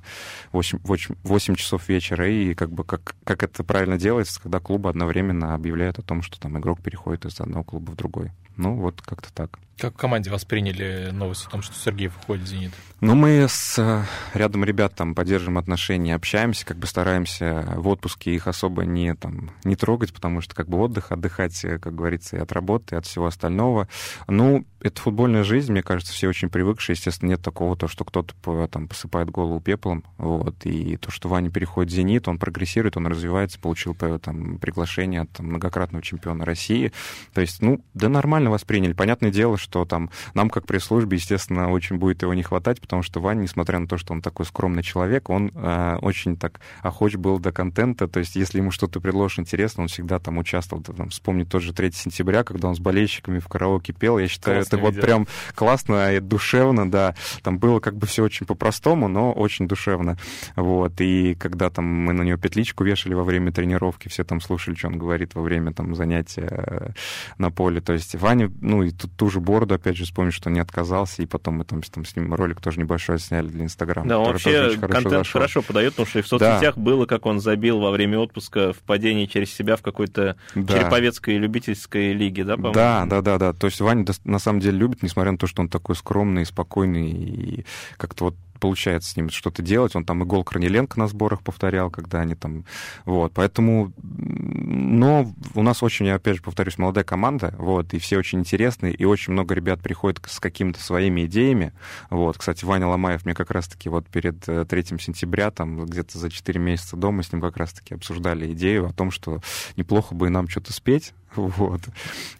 8, 8, 8 часов вечера, и как бы как, как это правильно делается, когда клубы одновременно объявляют о том, что там игрок переходит из одного клуба в другой. Ну, вот как-то так. Как в команде восприняли новость о том, что Сергеев уходит в «Зенит»? Ну, мы с э, рядом ребят там поддерживаем отношения, общаемся, как бы стараемся в отпуске их особо не, там, не трогать, потому что как бы отдых, отдыхать, э, как говорится, и от работы, и от всего остального. Ну, это футбольная жизнь, мне кажется, все очень привыкшие. Естественно, нет такого, то, что кто-то там посыпает голову пеплом. Вот. И то, что Ваня переходит в «Зенит», он прогрессирует, он развивается, получил э, там, приглашение от там, многократного чемпиона России. То есть, ну, да нормально восприняли. Понятное дело, что там нам, как пресс-службе, естественно, очень будет его не хватать, потому что Ваня, несмотря на то, что он такой скромный человек, он э, очень так охоч был до контента, то есть если ему что-то предложишь интересно, он всегда там участвовал. Там, вспомнить тот же 3 сентября, когда он с болельщиками в караоке пел, я считаю, Классное это вот видео. прям классно и душевно, да. Там было как бы все очень по-простому, но очень душевно. Вот. И когда там мы на него петличку вешали во время тренировки, все там слушали, что он говорит во время там занятия э, на поле. То есть Ваня, ну и тут ту же бороду, опять же, вспомнить, что не отказался, и потом мы там, там с ним ролик тоже небольшой сняли для Инстаграма. Да, он вообще контент зашел. хорошо подает, потому что и в соцсетях было, как он забил во время отпуска в падении через себя в какой-то Да. череповецкой любительской лиге, да, по-моему? Да, да, да, да. То есть Ваня на самом деле любит, несмотря на то, что он такой скромный, спокойный, и как-то вот получается с ним что-то делать. Он там и гол Корнеленко на сборах повторял, когда они там... Вот, поэтому... Но у нас очень, я опять же повторюсь, молодая команда, вот, и все очень интересные, и очень много ребят приходят с какими-то своими идеями. Вот, кстати, Ваня Ломаев мне как раз-таки вот перед э, 3 сентября, там где-то за 4 месяца дома с ним как раз-таки обсуждали идею о том, что неплохо бы и нам что-то спеть, (laughs) вот.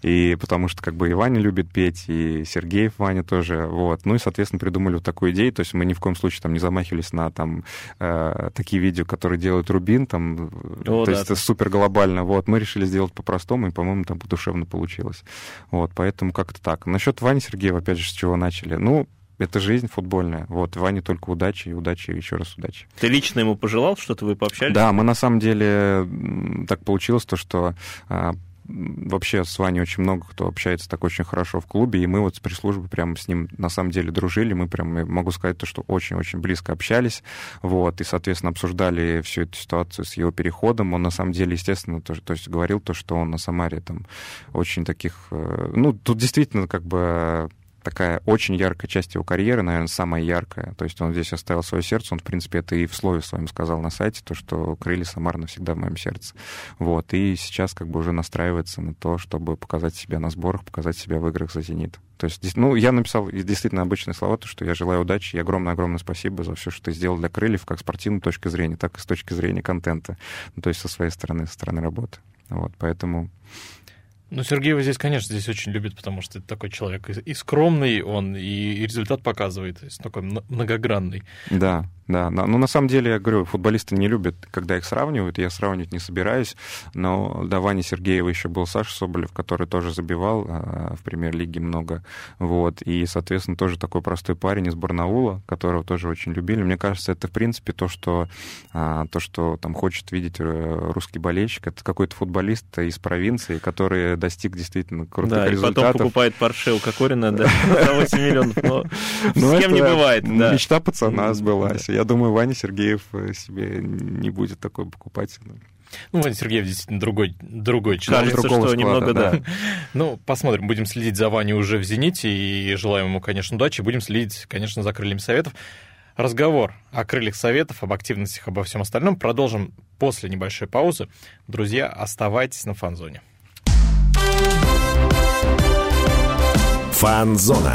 И потому что как бы и Ваня любит петь, и Сергеев Ваня тоже, вот. Ну и, соответственно, придумали вот такую идею, то есть мы ни в коем случае там не замахивались на там э, такие видео, которые делают Рубин, там, О, то да, есть это супер глобально, вот. Мы решили сделать по-простому, и, по-моему, там душевно получилось. Вот, поэтому как-то так. Насчет Вани Сергеева, опять же, с чего начали. Ну, это жизнь футбольная. Вот, Ване только удачи, и удачи, и еще раз удачи. Ты лично ему пожелал, что-то вы пообщались? Да, мы на самом деле так получилось, то, что а, вообще с Ваней очень много кто общается так очень хорошо в клубе, и мы вот с пресс-службой прям с ним на самом деле дружили, мы прям, могу сказать, то, что очень-очень близко общались, вот, и, соответственно, обсуждали всю эту ситуацию с его переходом. Он на самом деле, естественно, то, то есть говорил то, что он на Самаре там очень таких, э, ну, тут действительно как бы такая очень яркая часть его карьеры, наверное, самая яркая. То есть он здесь оставил свое сердце, он, в принципе, это и в слове своем сказал на сайте, то, что крылья Самар навсегда в моем сердце. Вот. И сейчас как бы уже настраивается на то, чтобы показать себя на сборах, показать себя в играх за «Зенит». То есть, ну, я написал действительно обычные слова, то, что я желаю удачи и огромное-огромное спасибо за все, что ты сделал для крыльев, как с спортивной точки зрения, так и с точки зрения контента. Ну, то есть со своей стороны, со стороны работы. Вот, поэтому Ну, Сергеева здесь, конечно, здесь очень любят, потому что это такой человек и, скромный он, и, результат показывает, то есть такой мно- многогранный. Да, да. на- Ну, на самом деле, я говорю, футболисты не любят, когда их сравнивают. Я сравнивать не собираюсь. Но до Вани Сергеева еще был Саша Соболев, который тоже забивал а, в премьер-лиге много. Вот. И, соответственно, тоже такой простой парень из Барнаула, которого тоже очень любили. Мне кажется, это, в принципе, то, что, а, то, что там хочет видеть э, русский болельщик. Это какой-то футболист из провинции, который достиг действительно крутых Да, и потом результатов. покупает Порше у Кокорина да, (laughs) за 8 миллионов. Но Ну, с кем не бывает, да. Мечта пацана сбылась. Я думаю, Ваня Сергеев э, себе не будет такой покупать. Ну, Ваня Сергеев действительно другой, другой человек. Что склада, немного, да. да. (laughs) Ну, посмотрим. Будем следить за Ваней уже в «Зените» и желаем ему, конечно, удачи. Будем следить, конечно, за крыльями Советов. Разговор о крыльях Советов, об активностях, обо всем остальном продолжим после небольшой паузы. Друзья, оставайтесь на фанзоне. Фанзона.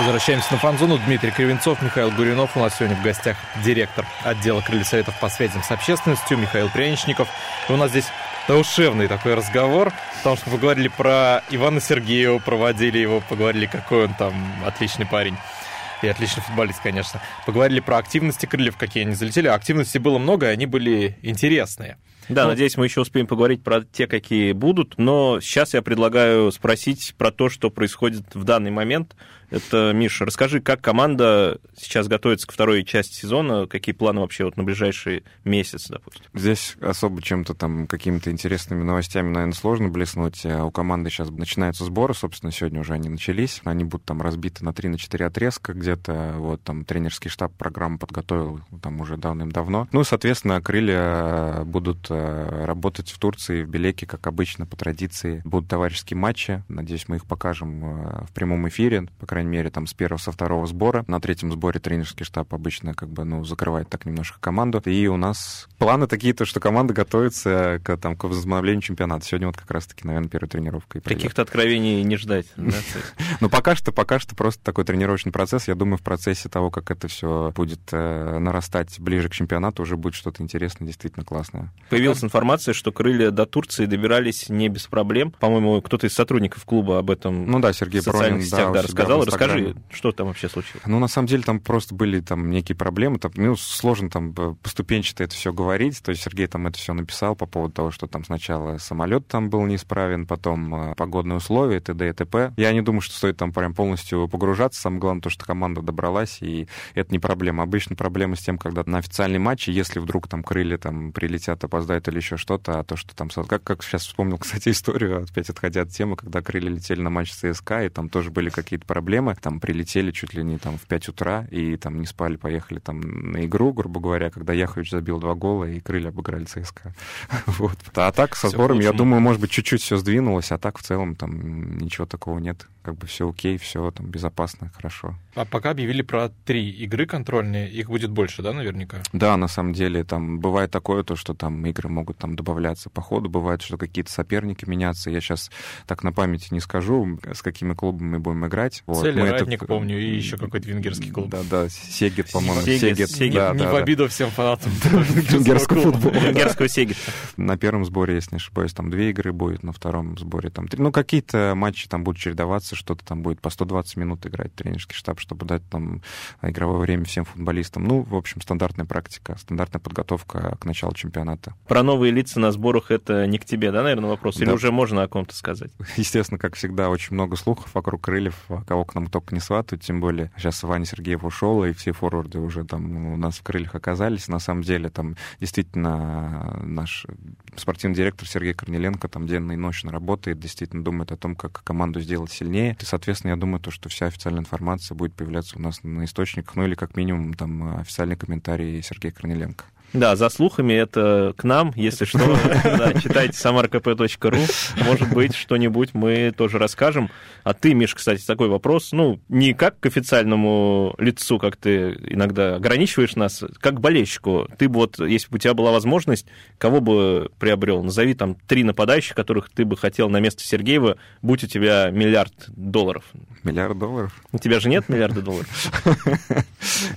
Возвращаемся на фан-зону. Дмитрий Кривенцов, Михаил Гуринов. У нас сегодня в гостях директор отдела крылья советов по связям с общественностью Михаил Пряничников. И у нас здесь душевный такой разговор, потому что поговорили про Ивана Сергеева, проводили его, поговорили, какой он там отличный парень. И отличный футболист, конечно. Поговорили про активности крыльев, какие они залетели. Активности было много, и они были интересные. Да, ну, надеюсь, мы еще успеем поговорить про те, какие будут, но сейчас я предлагаю спросить про то, что происходит в данный момент это, Миша, расскажи, как команда сейчас готовится к второй части сезона, какие планы вообще вот на ближайший месяц, допустим? Здесь особо чем-то там, какими-то интересными новостями, наверное, сложно блеснуть. А у команды сейчас начинаются сборы, собственно, сегодня уже они начались. Они будут там разбиты на 3-4 отрезка где-то. Вот там тренерский штаб программу подготовил там уже давным-давно. Ну, соответственно, крылья будут э, работать в Турции, в Белеке, как обычно, по традиции. Будут товарищеские матчи. Надеюсь, мы их покажем э, в прямом эфире, по крайней крайней мере, там с первого, со второго сбора. На третьем сборе тренерский штаб обычно как бы, ну, закрывает так немножко команду. И у нас планы такие, то, что команда готовится к, там, к возобновлению чемпионата. Сегодня вот как раз-таки, наверное, первая тренировка. Каких-то откровений не ждать. (laughs) Ну, пока что, пока что просто такой тренировочный процесс. Я думаю, в процессе того, как это все будет э, нарастать ближе к чемпионату, уже будет что-то интересное, действительно классное. Появилась информация, что крылья до Турции добирались не без проблем. По-моему, кто-то из сотрудников клуба об этом ну, да, Сергей в социальных Пронин, сетях да, да, рассказал. Расскажи, что там вообще случилось? Ну, на самом деле, там просто были там некие проблемы. Там, ну, сложно там поступенчато это все говорить. То есть Сергей там это все написал по поводу того, что там сначала самолет там был неисправен, потом э, погодные условия, т.д. и т.п. Я не думаю, что стоит там прям полностью погружаться. Самое главное то, что команда добралась, и это не проблема. Обычно проблема с тем, когда на официальный матч, если вдруг там крылья там прилетят, опоздают или еще что-то, а то, что там... Как, как сейчас вспомнил, (laughs) кстати, историю, опять отходя от темы, когда крылья летели на матч ЦСКА, и там тоже были какие-то проблемы. Там прилетели чуть ли не там в 5 утра, и там не спали, поехали там на игру, грубо говоря, когда Яхович забил два гола, и крылья обыграли ЦСКА. (laughs) вот. А так со сбором, я думаю, может быть, чуть-чуть все сдвинулось, а так в целом там ничего такого нет. Как бы все окей, все там безопасно, хорошо. А пока объявили про три игры контрольные, их будет больше, да, наверняка? Да, на самом деле, там бывает такое, то, что там игры могут там добавляться по ходу, бывает, что какие-то соперники меняться. Я сейчас так на памяти не скажу, с какими клубами мы будем играть. Вот. Цели, Ратник, это... помню, и еще какой-то венгерский клуб. Да, да, Сегет, по-моему. Сегет, Сегет. Да, не да, в обиду да. всем фанатам (laughs) венгерского футбола. Венгерского Сегет. На первом сборе, если не ошибаюсь, там две игры будет, на втором сборе там три. Ну, какие-то матчи там будут чередоваться, что-то там будет по 120 минут играть тренерский штаб, чтобы дать там игровое время всем футболистам. Ну, в общем, стандартная практика, стандартная подготовка к началу чемпионата. Про новые лица на сборах это не к тебе, да, наверное, вопрос? Или да. уже можно о ком-то сказать? Естественно, как всегда, очень много слухов вокруг крыльев, кого к нам только не сватают, тем более сейчас Ваня Сергеев ушел, и все форварды уже там у нас в крыльях оказались. На самом деле там действительно наш спортивный директор Сергей Корнеленко там денно и ночно работает, действительно думает о том, как команду сделать сильнее. И, соответственно, я думаю, то, что вся официальная информация будет появляться у нас на источниках, ну или как минимум там официальный комментарий Сергея Корнеленко. Да, за слухами это к нам, если что, (laughs) да, читайте samarkp.ru, может быть, что-нибудь мы тоже расскажем. А ты, Миш, кстати, такой вопрос, ну, не как к официальному лицу, как ты иногда ограничиваешь нас, как к болельщику. Ты бы вот, если бы у тебя была возможность, кого бы приобрел? Назови там три нападающих, которых ты бы хотел на место Сергеева, будь у тебя миллиард долларов. Миллиард долларов? У тебя же нет миллиарда долларов? (laughs)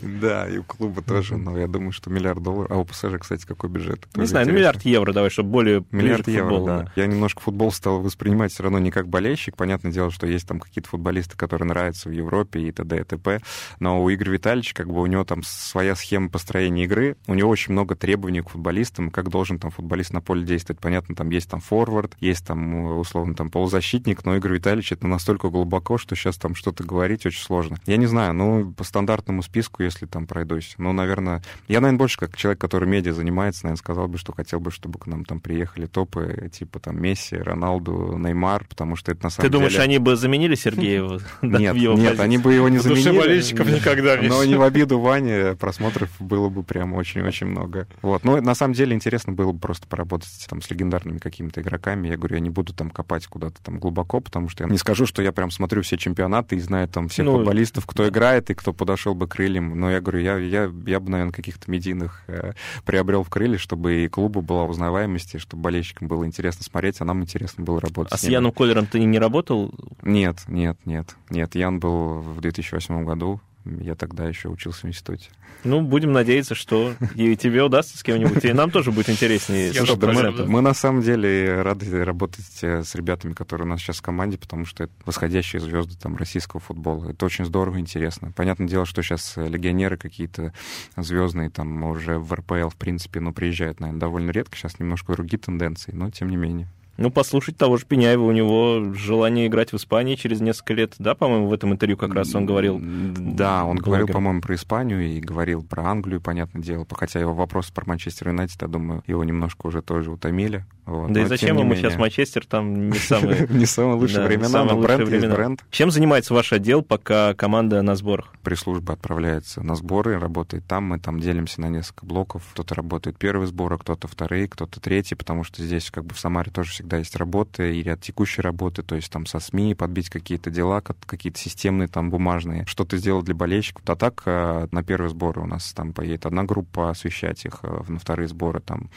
Да, и у клуба тоже, но я думаю, что миллиард долларов. А у ПСЖ, кстати, какой бюджет? Не знаю, ну миллиард евро давай, чтобы более Миллиард евро, да. Я немножко футбол стал воспринимать все равно не как болельщик. Понятное дело, что есть там какие-то футболисты, которые нравятся в Европе и т.д. и т.п. Но у Игоря Витальевича, как бы у него там своя схема построения игры, у него очень много требований к футболистам, как должен там футболист на поле действовать. Понятно, там есть там форвард, есть там условно там полузащитник, но Игорь Витальевич это настолько глубоко, что сейчас там что-то говорить очень сложно. Я не знаю, ну, по стандартному списку, если там пройдусь, ну, наверное, я, наверное, больше как человек, который медиа занимается, наверное, сказал бы, что хотел бы, чтобы к нам там приехали топы, типа там Месси, Роналду, Неймар, потому что это на самом деле... Ты думаешь, они бы заменили Сергеева? (laughs) (laughs) Нет, нет, они бы его не заменили. Душе болельщиков никогда, Но не в обиду Ване, просмотров было бы прям очень-очень много. Вот, но на самом деле интересно было бы просто поработать там с легендарными какими-то игроками. Я говорю, я не буду там копать куда-то там глубоко, потому что я не скажу, что я прям смотрю все чемпионаты и знаю там всех ну, футболистов, кто играет и кто подошел бы крыльям. Но я говорю, я, я, я бы, наверное, каких-то медийных э, приобрел в крылья, чтобы и клубу была узнаваемость, и чтобы болельщикам было интересно смотреть, а нам интересно было работать. А с, с Яном Колером ты не работал? Нет, нет, нет. Нет, Ян был в 2008 году я тогда еще учился в институте. Ну, будем надеяться, что и тебе удастся с кем-нибудь, и нам тоже будет интереснее. Слушай, да мы, мы на самом деле рады работать э, с ребятами, которые у нас сейчас в команде, потому что это восходящие звезды там, российского футбола. Это очень здорово и интересно. Понятное дело, что сейчас легионеры какие-то звездные там уже в РПЛ, в принципе, ну, приезжают, наверное, довольно редко. Сейчас немножко другие тенденции, но тем не менее. Ну, послушать того же Пеняева, у него желание играть в Испании через несколько лет, да, по-моему, в этом интервью как раз он говорил. Да, он говорил, по-моему, про Испанию и говорил про Англию, понятное дело, хотя его вопрос про Манчестер Юнайтед, я думаю, его немножко уже тоже утомили. Вот. Да Но, и зачем ему сейчас Манчестер, там не (laughs) самые... Не самые лучшие времена, но бренд есть бренд. Чем занимается ваш отдел, пока команда на сборах? Пресс-служба отправляется на сборы, работает там, мы там делимся на несколько блоков. Кто-то работает первый сбор, а кто-то вторые, кто-то третий, потому что здесь как бы в Самаре тоже всегда есть работа и ряд текущей работы, то есть там со СМИ подбить какие-то дела, какие-то системные там бумажные, что-то сделать для болельщиков. А так э, на первые сборы у нас там поедет одна группа освещать их, э, на вторые сборы там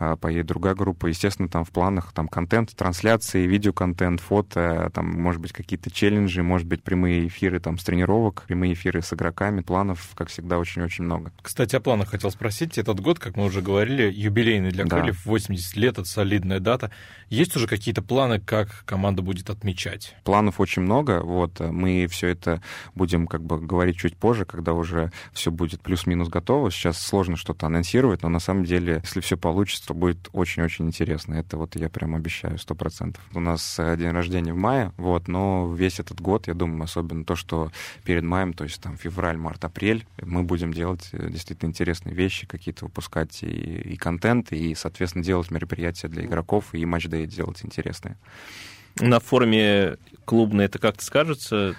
э, поедет другая группа. Естественно, там в планах там контент, трансляции, видеоконтент, фото, там, может быть, какие-то челленджи, может быть, прямые эфиры там с тренировок, прямые эфиры с игроками. Планов, как всегда, очень-очень много. Кстати, о планах хотел спросить. Этот год, как мы уже говорили, юбилейный для Крыльев, да. 80 лет, это солидная дата. Есть уже какие-то планы, как команда будет отмечать? Планов очень много. Вот мы все это будем как бы говорить чуть позже, когда уже все будет плюс-минус готово. Сейчас сложно что-то анонсировать, но на самом деле, если все получится, то будет очень-очень интересно. Это вот я прям обещаю, сто процентов. У нас э, день рождения в мае, вот, но весь этот год, я думаю, особенно то, что перед маем, то есть там февраль, март, апрель, мы будем делать э, действительно интересные вещи, какие-то выпускать и, и контент, и, соответственно, делать мероприятия для игроков, и матч-дэй делать интересные. На форуме клубной это как-то скажется?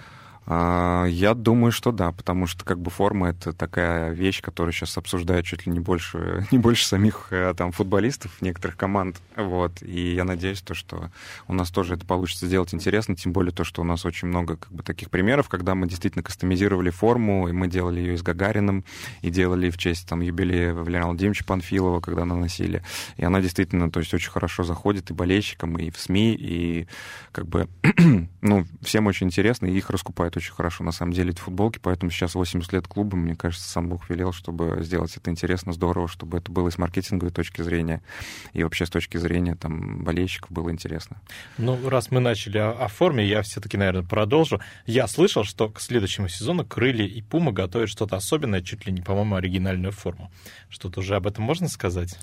А, я думаю, что да, потому что как бы форма — это такая вещь, которую сейчас обсуждают чуть ли не больше, (laughs) не больше самих э, там футболистов некоторых команд. Вот. И я надеюсь, то, что у нас тоже это получится сделать интересно, тем более то, что у нас очень много как бы таких примеров, когда мы действительно кастомизировали форму, и мы делали ее с Гагариным, и делали в честь там юбилея Валерия Владимировича Панфилова, когда наносили. И она действительно, то есть очень хорошо заходит и болельщикам, и в СМИ, и как бы, (clears throat) ну, всем очень интересно, и их раскупают очень хорошо, на самом деле, эти футболки, поэтому сейчас 80 лет клуба, мне кажется, сам Бог велел, чтобы сделать это интересно, здорово, чтобы это было и с маркетинговой точки зрения, и вообще с точки зрения там болельщиков было интересно. Ну, раз мы начали о, о форме, я все-таки, наверное, продолжу. Я слышал, что к следующему сезону Крылья и Пума готовят что-то особенное, чуть ли не, по-моему, оригинальную форму. Что-то уже об этом можно сказать?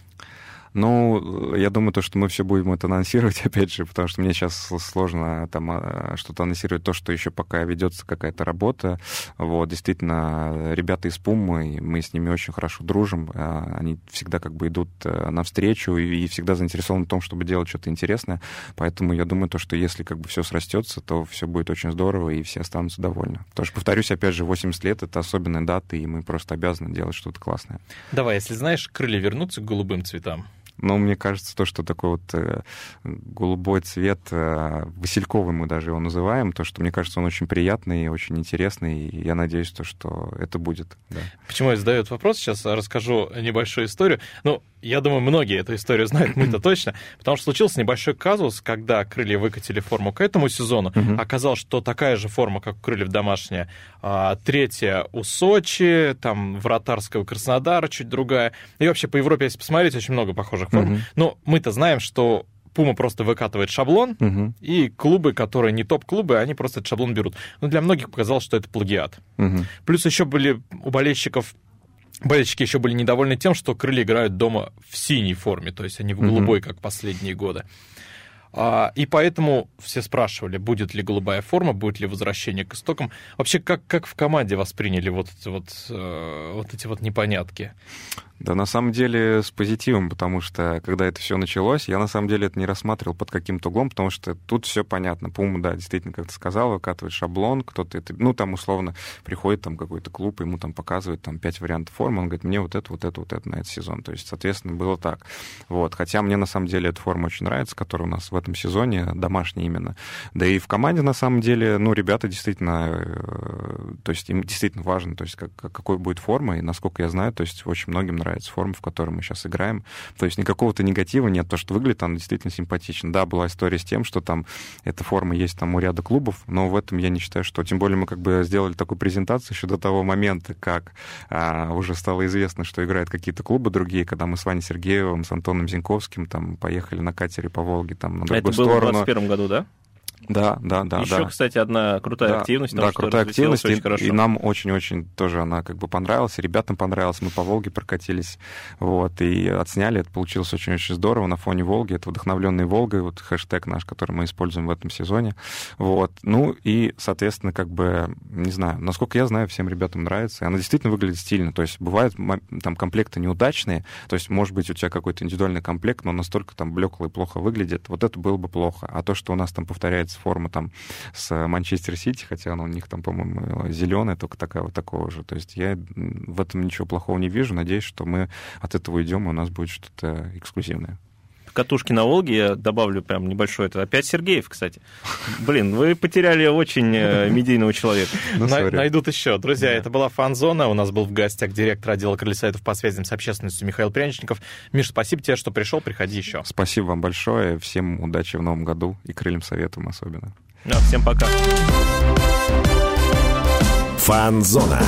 Ну, я думаю, то, что мы все будем это анонсировать, (laughs) опять же, потому что мне сейчас сложно там а, что-то анонсировать, то, что еще пока ведется какая-то работа. Вот, действительно, ребята из Пумы, мы с ними очень хорошо дружим, а, они всегда как бы идут э, навстречу и всегда заинтересованы в том, чтобы делать что-то интересное. Поэтому я думаю, то, что если как бы все срастется, то все будет очень здорово, и все останутся довольны. Потому что, повторюсь, опять же, 80 лет — это особенная дата, и мы просто обязаны делать что-то классное. Давай, если знаешь, крылья вернутся к голубым цветам. Но мне кажется, то, что такой вот э, голубой цвет, э, васильковый мы даже его называем, то, что мне кажется, он очень приятный и очень интересный, и я надеюсь, то, что это будет. Да. Почему я задаю этот вопрос? Сейчас расскажу небольшую историю. Ну, я думаю, многие эту историю знают, (clears throat) мы-то точно, потому что случился небольшой казус, когда крылья выкатили форму к этому сезону. Угу. Оказалось, что такая же форма, как у крыльев домашняя, а, третья у Сочи, там вратарского Краснодара чуть другая. И вообще по Европе, если посмотреть, очень много похожих форм. Угу. Но мы-то знаем, что Пума просто выкатывает шаблон, угу. и клубы, которые не топ-клубы, они просто этот шаблон берут. Но для многих показалось, что это плагиат. Угу. Плюс еще были у болельщиков Болельщики еще были недовольны тем, что крылья играют дома в синей форме, то есть они в голубой, mm-hmm. как последние годы. А, и поэтому все спрашивали, будет ли голубая форма, будет ли возвращение к истокам. Вообще, как, как в команде восприняли вот эти вот, э, вот эти вот непонятки? Да, на самом деле с позитивом, потому что когда это все началось, я на самом деле это не рассматривал под каким-то углом, потому что тут все понятно. Пума, да, действительно, как ты сказал, выкатывает шаблон, кто-то это, ну, там условно приходит там какой-то клуб, ему там показывают там пять вариантов формы, он говорит, мне вот это, вот это, вот это на этот сезон. То есть, соответственно, было так. Вот. Хотя мне на самом деле эта форма очень нравится, которая у нас в этом этом сезоне, домашний именно. Да и в команде, на самом деле, ну, ребята действительно, э, то есть им действительно важно, то есть как, какой будет форма, и насколько я знаю, то есть очень многим нравится форма, в которой мы сейчас играем. То есть никакого-то негатива нет, то, что выглядит, она действительно симпатично. Да, была история с тем, что там эта форма есть там у ряда клубов, но в этом я не считаю, что... Тем более мы как бы сделали такую презентацию еще до того момента, как а, уже стало известно, что играют какие-то клубы другие, когда мы с Ваней Сергеевым, с Антоном Зинковским там поехали на катере по Волге там на другую Это было сторону. в 2021 году, да? Да, да, да. Еще, да. кстати, одна крутая да, активность. Да, крутая активность. Очень и, хорошо. и нам очень-очень тоже она как бы понравилась, и ребятам понравилась. Мы по Волге прокатились, вот, и отсняли. Это получилось очень-очень здорово на фоне Волги. Это вдохновленный Волгой, вот хэштег наш, который мы используем в этом сезоне. Вот. Ну и, соответственно, как бы, не знаю, насколько я знаю, всем ребятам нравится. И она действительно выглядит стильно. То есть бывают там комплекты неудачные, то есть, может быть, у тебя какой-то индивидуальный комплект, но настолько там блекло и плохо выглядит. Вот это было бы плохо. А то, что у нас там повторяется форма там с Манчестер Сити, хотя она у них там, по-моему, зеленая, только такая вот такого же. То есть я в этом ничего плохого не вижу. Надеюсь, что мы от этого идем, и у нас будет что-то эксклюзивное катушки на Волге, я добавлю прям небольшой, это опять Сергеев, кстати. Блин, вы потеряли очень э, медийного человека. Ну, найдут еще. Друзья, это была фан-зона. У нас был в гостях директор отдела крыльсайтов по связям с общественностью Михаил Пряничников. Миш, спасибо тебе, что пришел. Приходи еще. Спасибо вам большое. Всем удачи в новом году и крыльям советом особенно. Да, всем пока. Фанзона.